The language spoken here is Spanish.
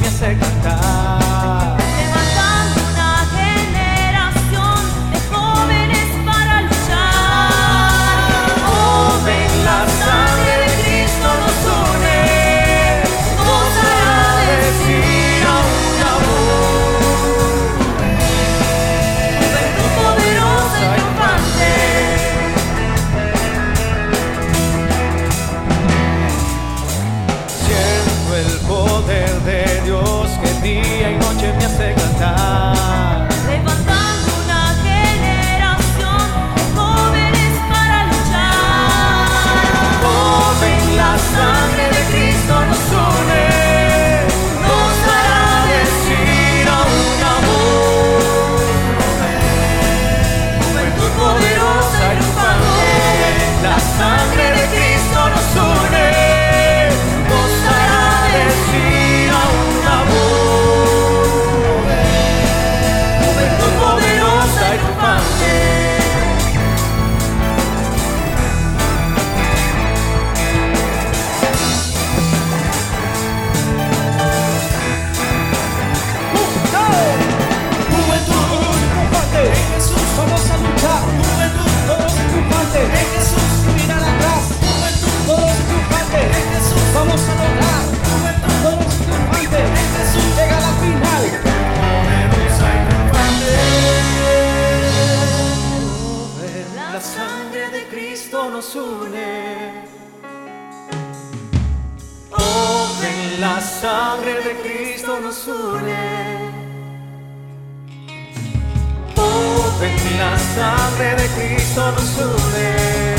me hace cantar. Levantando una generación de jóvenes para luchar. Joven, la sangre de Cristo nos une. Nos hará decir a una voz. Juventud poderosa y triunfante. el poder día y noche me hace cantar. Levantando una generación, jóvenes para luchar. Joven, la sangre de Cristo nos une, nos hará decir a un amor. Juventud poderosa y triunfante, la sangre sangre de Cristo nos une. Oh, ven, la sangre de Cristo nos une. Oh, ven, la sangre de Cristo nos une.